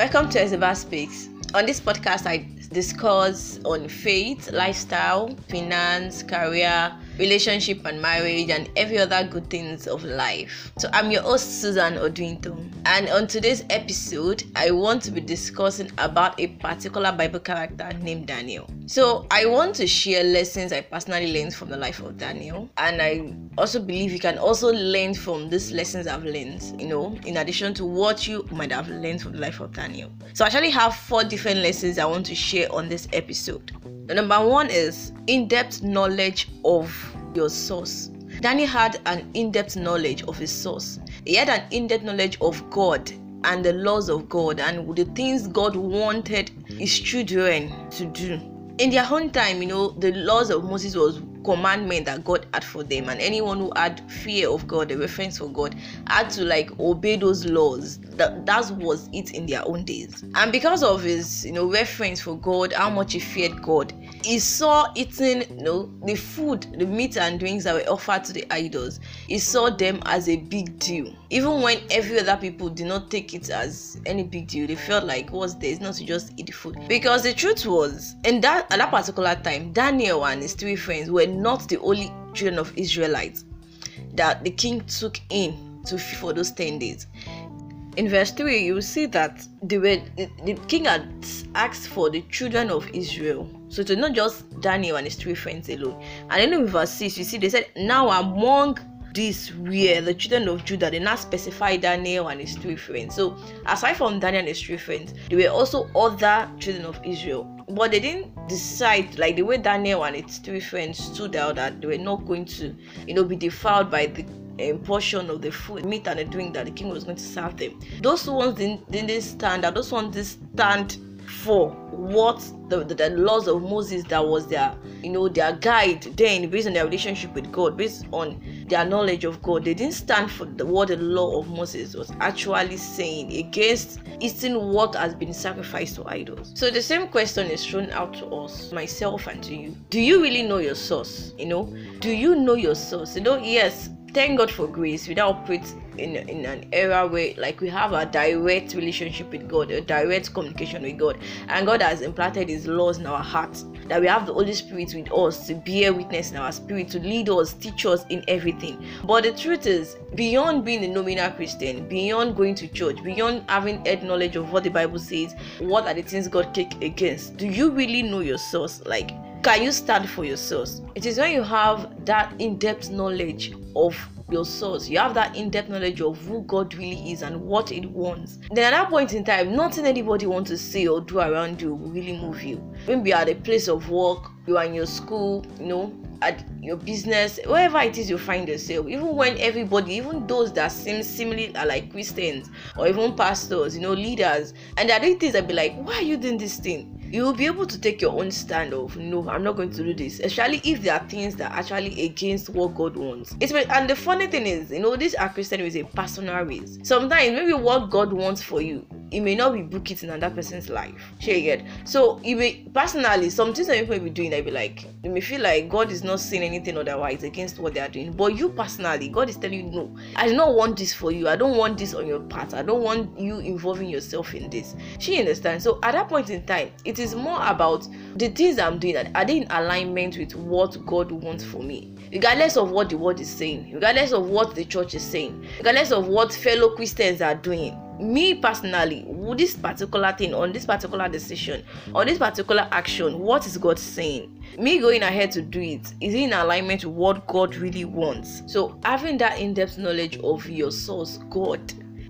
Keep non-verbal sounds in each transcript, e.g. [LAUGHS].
Welcome to Ezeba Speaks. On this podcast, I discuss on faith, lifestyle, finance, career, relationship and marriage, and every other good things of life. So I'm your host Susan Odwinto, and on today's episode, I want to be discussing about a particular Bible character named Daniel. So I want to share lessons I personally learned from the life of Daniel, and I also believe you can also learn from these lessons I've learned. You know, in addition to what you might have learned from the life of Daniel. So I actually have four different lessons I want to share on this episode. The number one is in-depth knowledge of your source. Danny had an in depth knowledge of his source, he had an in depth knowledge of God and the laws of God and the things God wanted his children to do. In their own time, you know, the laws of Moses was commandment that God had for them, and anyone who had fear of God, a reference for God, had to like obey those laws. That that was it in their own days. And because of his, you know, reference for God, how much he feared God, he saw eating, you know, the food, the meat and drinks that were offered to the idols. He saw them as a big deal. Even when every other people did not take it as any big deal, they felt like what's there is not to just eat the food. Because the truth was, in that at that particular time, Daniel and his three friends were not the only children of Israelites that the king took in to feed for those 10 days. In verse 3, you see that the, the king had asked for the children of Israel. So it's not just Daniel and his three friends alone. And then in verse 6, you see they said, Now among these were the children of Judah. They now specify Daniel and his three friends. So aside from Daniel and his three friends, there were also other children of Israel. But they didn't decide like the way Daniel and his three friends stood out that they were not going to, you know, be defiled by the um, portion of the food, meat and the drink that the king was going to serve them. Those ones didn't, didn't stand out. Those ones didn't stand for what the, the, the, laws of Moses that was their you know their guide then based on their relationship with God based on their knowledge of God. They didn't stand for the, what the law of Moses was actually saying against eating what has been sacrificed to idols. So the same question is thrown out to us myself and to you. Do you really know your source? You know do you know your source? You know yes thank God for grace. We now operate in, in an era where like we have a direct relationship with God, a direct communication with God, and God has implanted His laws in our hearts. That we have the Holy Spirit with us to bear witness in our spirit, to lead us, teach us in everything. But the truth is, beyond being a nominal Christian, beyond going to church, beyond having head knowledge of what the Bible says, what are the things God kick against? Do you really know your source? Like can you stand for your source? It is when you have that in depth knowledge of your source, you have that in depth knowledge of who God really is and what it wants. Then at that point in time, nothing anybody wants to say or do around you will really move you. Maybe at a place of work, you are in your school, you know, at your business, wherever it is you find yourself, even when everybody, even those that seem similarly are like Christians or even pastors, you know, leaders, and they're doing things that be like, why are you doing this thing? You will be able to take your own stand of no i'm not going to do this. Especially if there are things that are actually against what god wants. It's and the funny thing is you know this are christian is a personal race. Sometimes maybe what god wants for you it may not be book it in another person's life. Share get. So you may personally some things that people may be doing, they be like, you may feel like God is not saying anything otherwise against what they are doing. But you personally, God is telling you, no, I do not want this for you. I don't want this on your part. I don't want you involving yourself in this. She understands. So at that point in time, it is more about the things I'm doing. Are they in alignment with what God wants for me? Regardless of what the world is saying, regardless of what the church is saying, regardless of what fellow Christians are doing me personally this particular thing on this particular decision on this particular action what is god saying? Me going ahead to do it is in alignment with what god really wants? So having that in-depth knowledge of your source god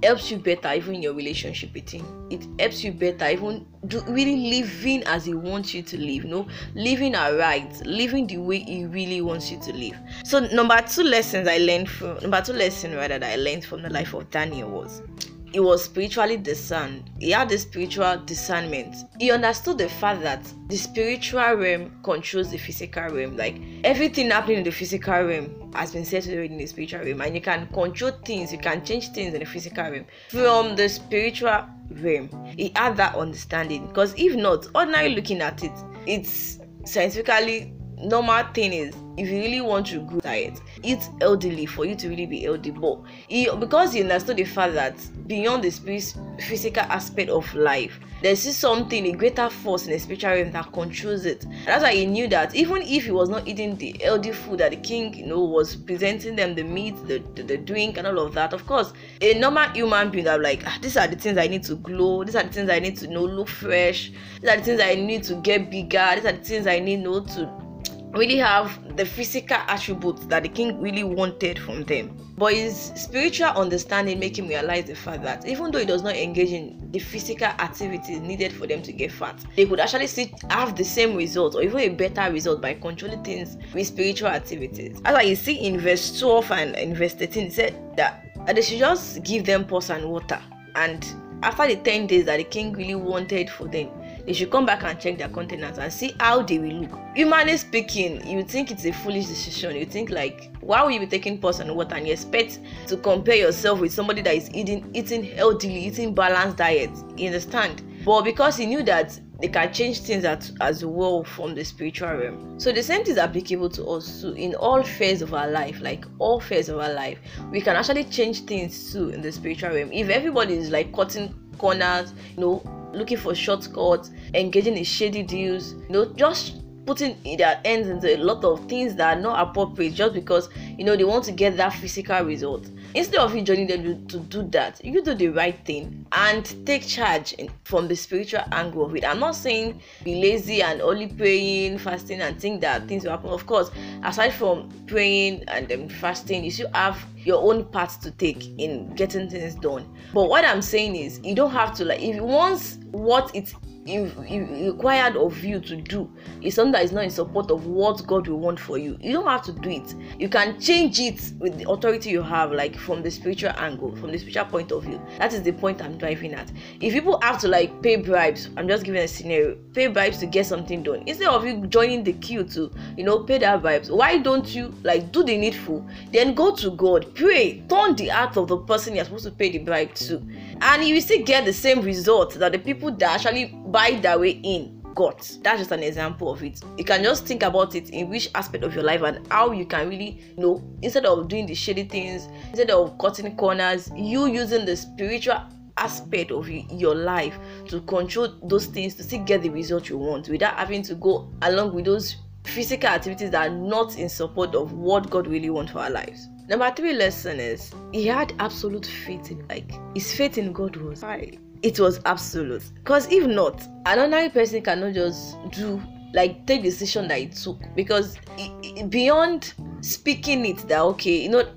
helps you better even in your relationship with him. It helps you better even do really living as he wants you to live you know? Living right living the way he really wants you to live. So number two lessons i learned from number two lesson rather that i learned from the life of daniel was he was spiritually discerned. He had the spiritual discernment. He understood the fact that the spiritual realm controls the physical realm. Like everything happening in the physical realm has been settled already in the spiritual realm, and you can control things, you can change things in the physical realm from the spiritual realm. He had that understanding because if not, ordinarily looking at it, it's scientifically normal thing is if you really want to grow diet eat elderly for you to really be healthy but he, because he understood the fact that beyond the physical aspect of life there's something a greater force in the spiritual realm that controls it. And that's why he knew that even if he was not eating the healthy food that the king you know was presenting them the meat the, the, the drink and all of that of course a normal human being that like ah, these are the things i need to glow these are the things i need to you know look fresh these are the things i need to get bigger these are the things i need you know to really have the physical attributes that the king really wanted from them. But his spiritual understanding make him realize the fact that even though he does not engage in the physical activities needed for them to get fat, they could actually see, have the same result or even a better result by controlling things with spiritual activities. As you see in verse 12 and in verse 13, he said that they should just give them pulse and water. And after the 10 days that the king really wanted for them, they should come back and check their countenances and see how they will look. Humanly speaking, you think it's a foolish decision. You think like, why will you be taking pulse and water and you expect to compare yourself with somebody that is eating eating healthily, eating balanced diet? You understand? But because he knew that they can change things as, as well from the spiritual realm. So the same is applicable to us too in all phases of our life, like all phases of our life. We can actually change things too in the spiritual realm. If everybody is like cutting corners, you know, looking for shortcuts, engaging in shady deals, you know, just putting their ends into a lot of things that are not appropriate just because you know they want to get that physical result. Instead of you joining them to, do that. You do the right thing and take charge from the spiritual angle of it. I'm not saying be lazy and only praying fasting and think that things will happen. Of course aside from praying and um, fasting you still have your own part to take in getting things done. But what i'm saying is you don't have to like if once what it required of you to do is something that is not in support of what God will want for you. You don't have to do it. You can change it with the authority you have, like from the spiritual angle, from the spiritual point of view. That is the point I'm driving at. If people have to like pay bribes, I'm just giving a scenario, pay bribes to get something done. Instead of you joining the queue to, you know, pay that bribes, why don't you like do the needful? Then go to God, pray, turn the heart of the person you're supposed to pay the bribe to, and you will still get the same result that the people that actually buy their way in got. That's just an example of it. You can just think about it in which aspect of your life and how you can really you know instead of doing the shady things, instead of cutting corners, you using the spiritual aspect of your life to control those things to still get the result you want without having to go along with those physical activities that are not in support of what God really wants for our lives. Number three lesson is he had absolute faith in like his faith in God was high it was absolute. Because if not, an ordinary person cannot just do like take decision that he took because it, it, beyond speaking it that okay, you know,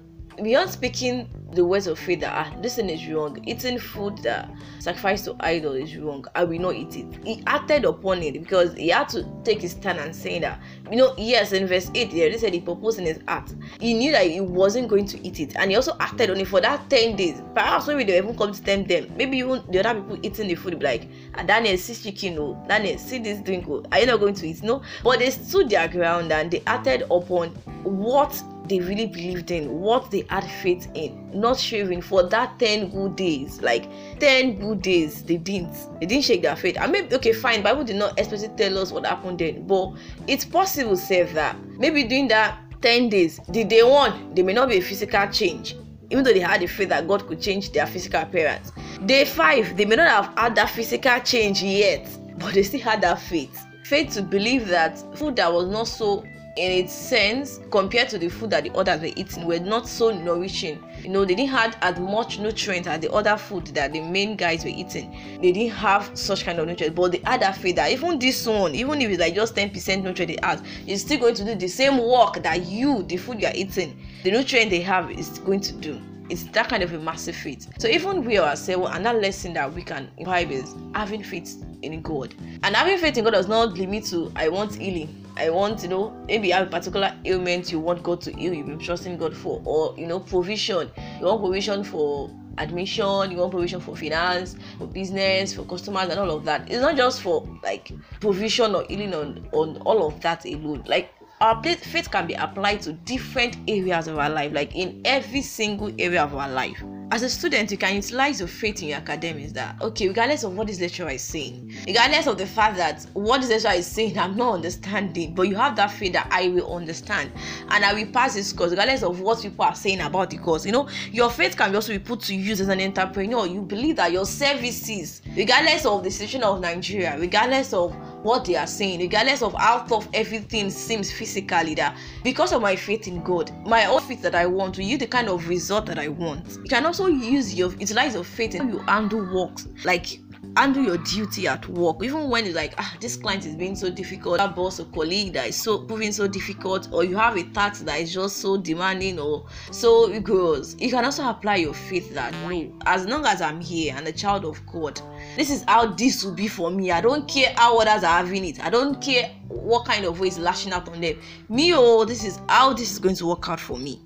beyond speaking the words of faith that ah, this thing is wrong, eating food that sacrificed to idol is wrong, I will not eat it. He acted upon it because he had to take his stand and saying that, you know, yes, in verse 8, he already said he proposed in his heart. He knew that he wasn't going to eat it, and he also acted on it for that 10 days. Perhaps maybe they even come to tempt them. Maybe even the other people eating the food like, ah, Daniel, see chicken, oh, Daniel, see this drink, oh, are you not going to eat? No, but they stood their ground and they acted upon what they really believed in, what they had faith in, not shaving for that 10 good days. Like 10 good days, they didn't. They didn't shake their faith. I mean, okay, fine, Bible did not explicitly tell us what happened then, but it's possible, say that maybe during that 10 days, the day one, there may not be a physical change. Even though they had the faith that God could change their physical appearance. Day five, they may not have had that physical change yet, but they still had that faith. Faith to believe that food that was not so in its sense compared to the food that the others were eating were not so nourishing. You know they didn't have as much nutrients as the other food that the main guys were eating. They didn't have such kind of nutrients but the other food that even this one even if it's like just 10 percent nutrient they add it's still going to do the same work that you the food you're eating the nutrient they have is going to do it's that kind of a massive faith. So even we ourselves, another lesson that we can imbibe is having faith in God. And having faith in God does not limit to I want healing. I want, you know, maybe you have a particular ailment you want God to heal, you've been trusting God for, or you know, provision. You want provision for admission, you want provision for finance, for business, for customers, and all of that. It's not just for like provision or healing on, on all of that alone. Like our faith can be applied to different areas of our life, like in every single area of our life. as a student, you can utilize your faith in your academics that, okay, regardless of what this lecturer is saying, regardless of the fact that what this lecturer is saying, I'm not understanding, but you have that faith that I will understand and I will pass this course, regardless of what people are saying about the course. You know, your faith can also be put to use as an entrepreneur. You believe that your services, regardless of the situation of Nigeria, regardless of what they are saying, regardless of how tough everything seems physically, that because of my faith in God, my own faith that I want, to you the kind of result that I want. You can also use your utilize your faith in you handle works, like handle your duty at work even when it's like ah this client is being so difficult that boss or colleague that is so proving so difficult or you have a task that is just so demanding or so rigorous you can also apply your faith that no as long as i'm here and a child of god this is how this will be for me. I don't care how others are having it. I don't care what kind of ways lashing out on them. Me oh this is how this is going to work out for me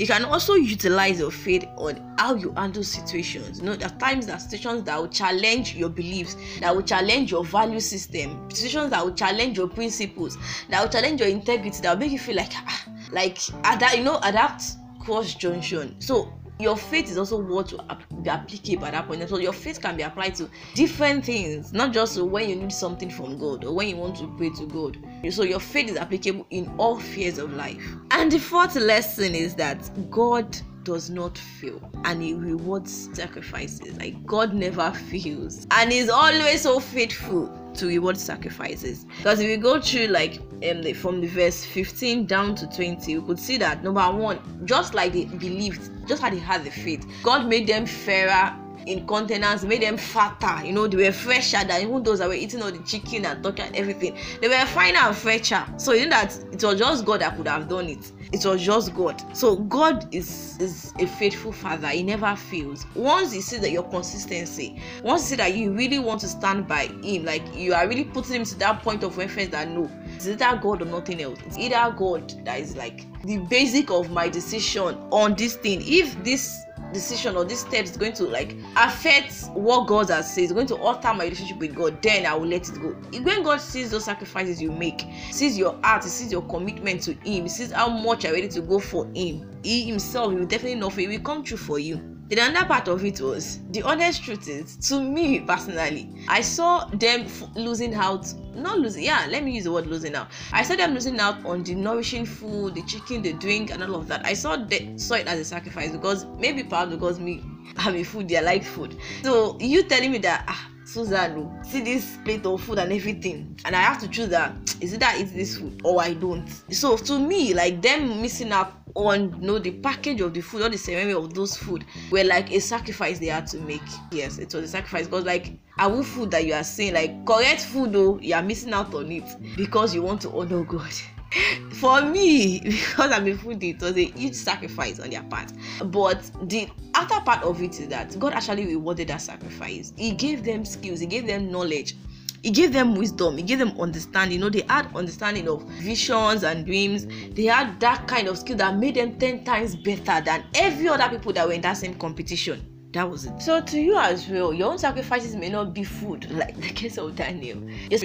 you can also utilize your faith on how you handle situations. You know, there are times that situations that will challenge your beliefs, that will challenge your value system, situations that will challenge your principles, that will challenge your integrity, that will make you feel like, ah, like at that, you know, at that cross junction. So your faith is also what to be applicable at that point. So your faith can be applied to different things, not just when you need something from God or when you want to pray to God. So your faith is applicable in all spheres of life. And the fourth lesson is that God does not fail and he rewards sacrifices. Like god never fails and he's always so faithful to reward sacrifices. Because if we go through like um, the, from the verse 15 down to 20 we could see that number one just like they believed just how they had the faith god made them fairer in countenances made them fatter. You know they were fresher than even those that were eating all the chicken and turkey and everything. They were finer and fresher. So you know that it was just god that could have done it it was just god. So god is is a faithful father. He never fails. Once you see that your consistency once you see that you really want to stand by him like you are really putting him to that point of reference that no it's either god or nothing else. It's either god that is like the basic of my decision on this thing. If this decision or this step is going to like affect what God has said, it's going to alter my relationship with God, then I will let it go. When God sees those sacrifices you make, sees your heart, sees your commitment to Him, sees how much you're ready to go for Him, He Himself will definitely know for you, will come true for you. The other part of it was the honest truth is, to me personally, I saw them f- losing out. Not losing, yeah, let me use the word losing out. I saw them losing out on the nourishing food, the chicken, the drink, and all of that. I saw the, saw it as a sacrifice because maybe perhaps because me, [LAUGHS] I'm a foodie, I like food. So you telling me that ah, Susan, see this plate of food and everything, and I have to choose that is it that I eat this food or I don't. So to me, like them missing out on you know the package of the food, all the ceremony of those food were like a sacrifice they had to make. Yes, it was a sacrifice because like our food that you are saying, like correct food though, you are missing out on it because you want to honor God. [LAUGHS] for me [LAUGHS] because i'm a foodie it was a huge sacrifice on their part but the other part of it is that god actually rewarded that sacrifice he gave them skills he gave them knowledge he gave them wisdom he gave them understanding you know they had understanding of visions and dreams they had that kind of skill that made them 10 times better than every other people that were in that same competition that was it. So to you as well, your own sacrifices may not be food, [LAUGHS] like the case of Daniel. Your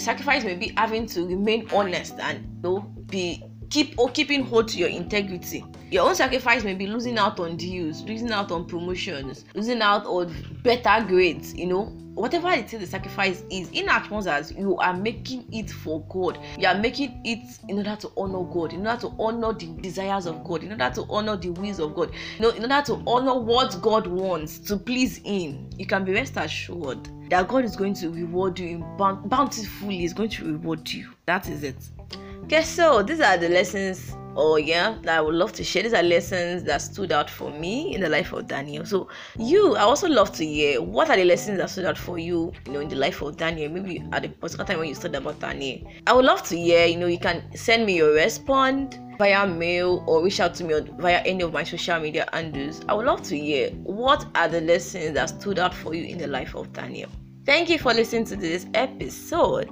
sacrifice may be having to remain honest and you know, be keep or keeping hold to your integrity. Your own sacrifice may be losing out on deals, losing out on promotions, losing out on better grades, you know, whatever it is the sacrifice is in as much as you are making it for god you are making it in order to honor god in order to honor the desires of god in order to honor the wills of god you know in order to honor what god wants to please him you can be rest assured that god is going to reward you bountifully is going to reward you. That is it okay so these are the lessons oh yeah that i would love to share. These are lessons that stood out for me in the life of daniel. So you i also love to hear what are the lessons that stood out for you you know in the life of daniel? Maybe at the particular time when you studied about daniel. I would love to hear you know you can send me your response via mail or reach out to me via any of my social media handles. I would love to hear what are the lessons that stood out for you in the life of daniel? Thank you for listening to this episode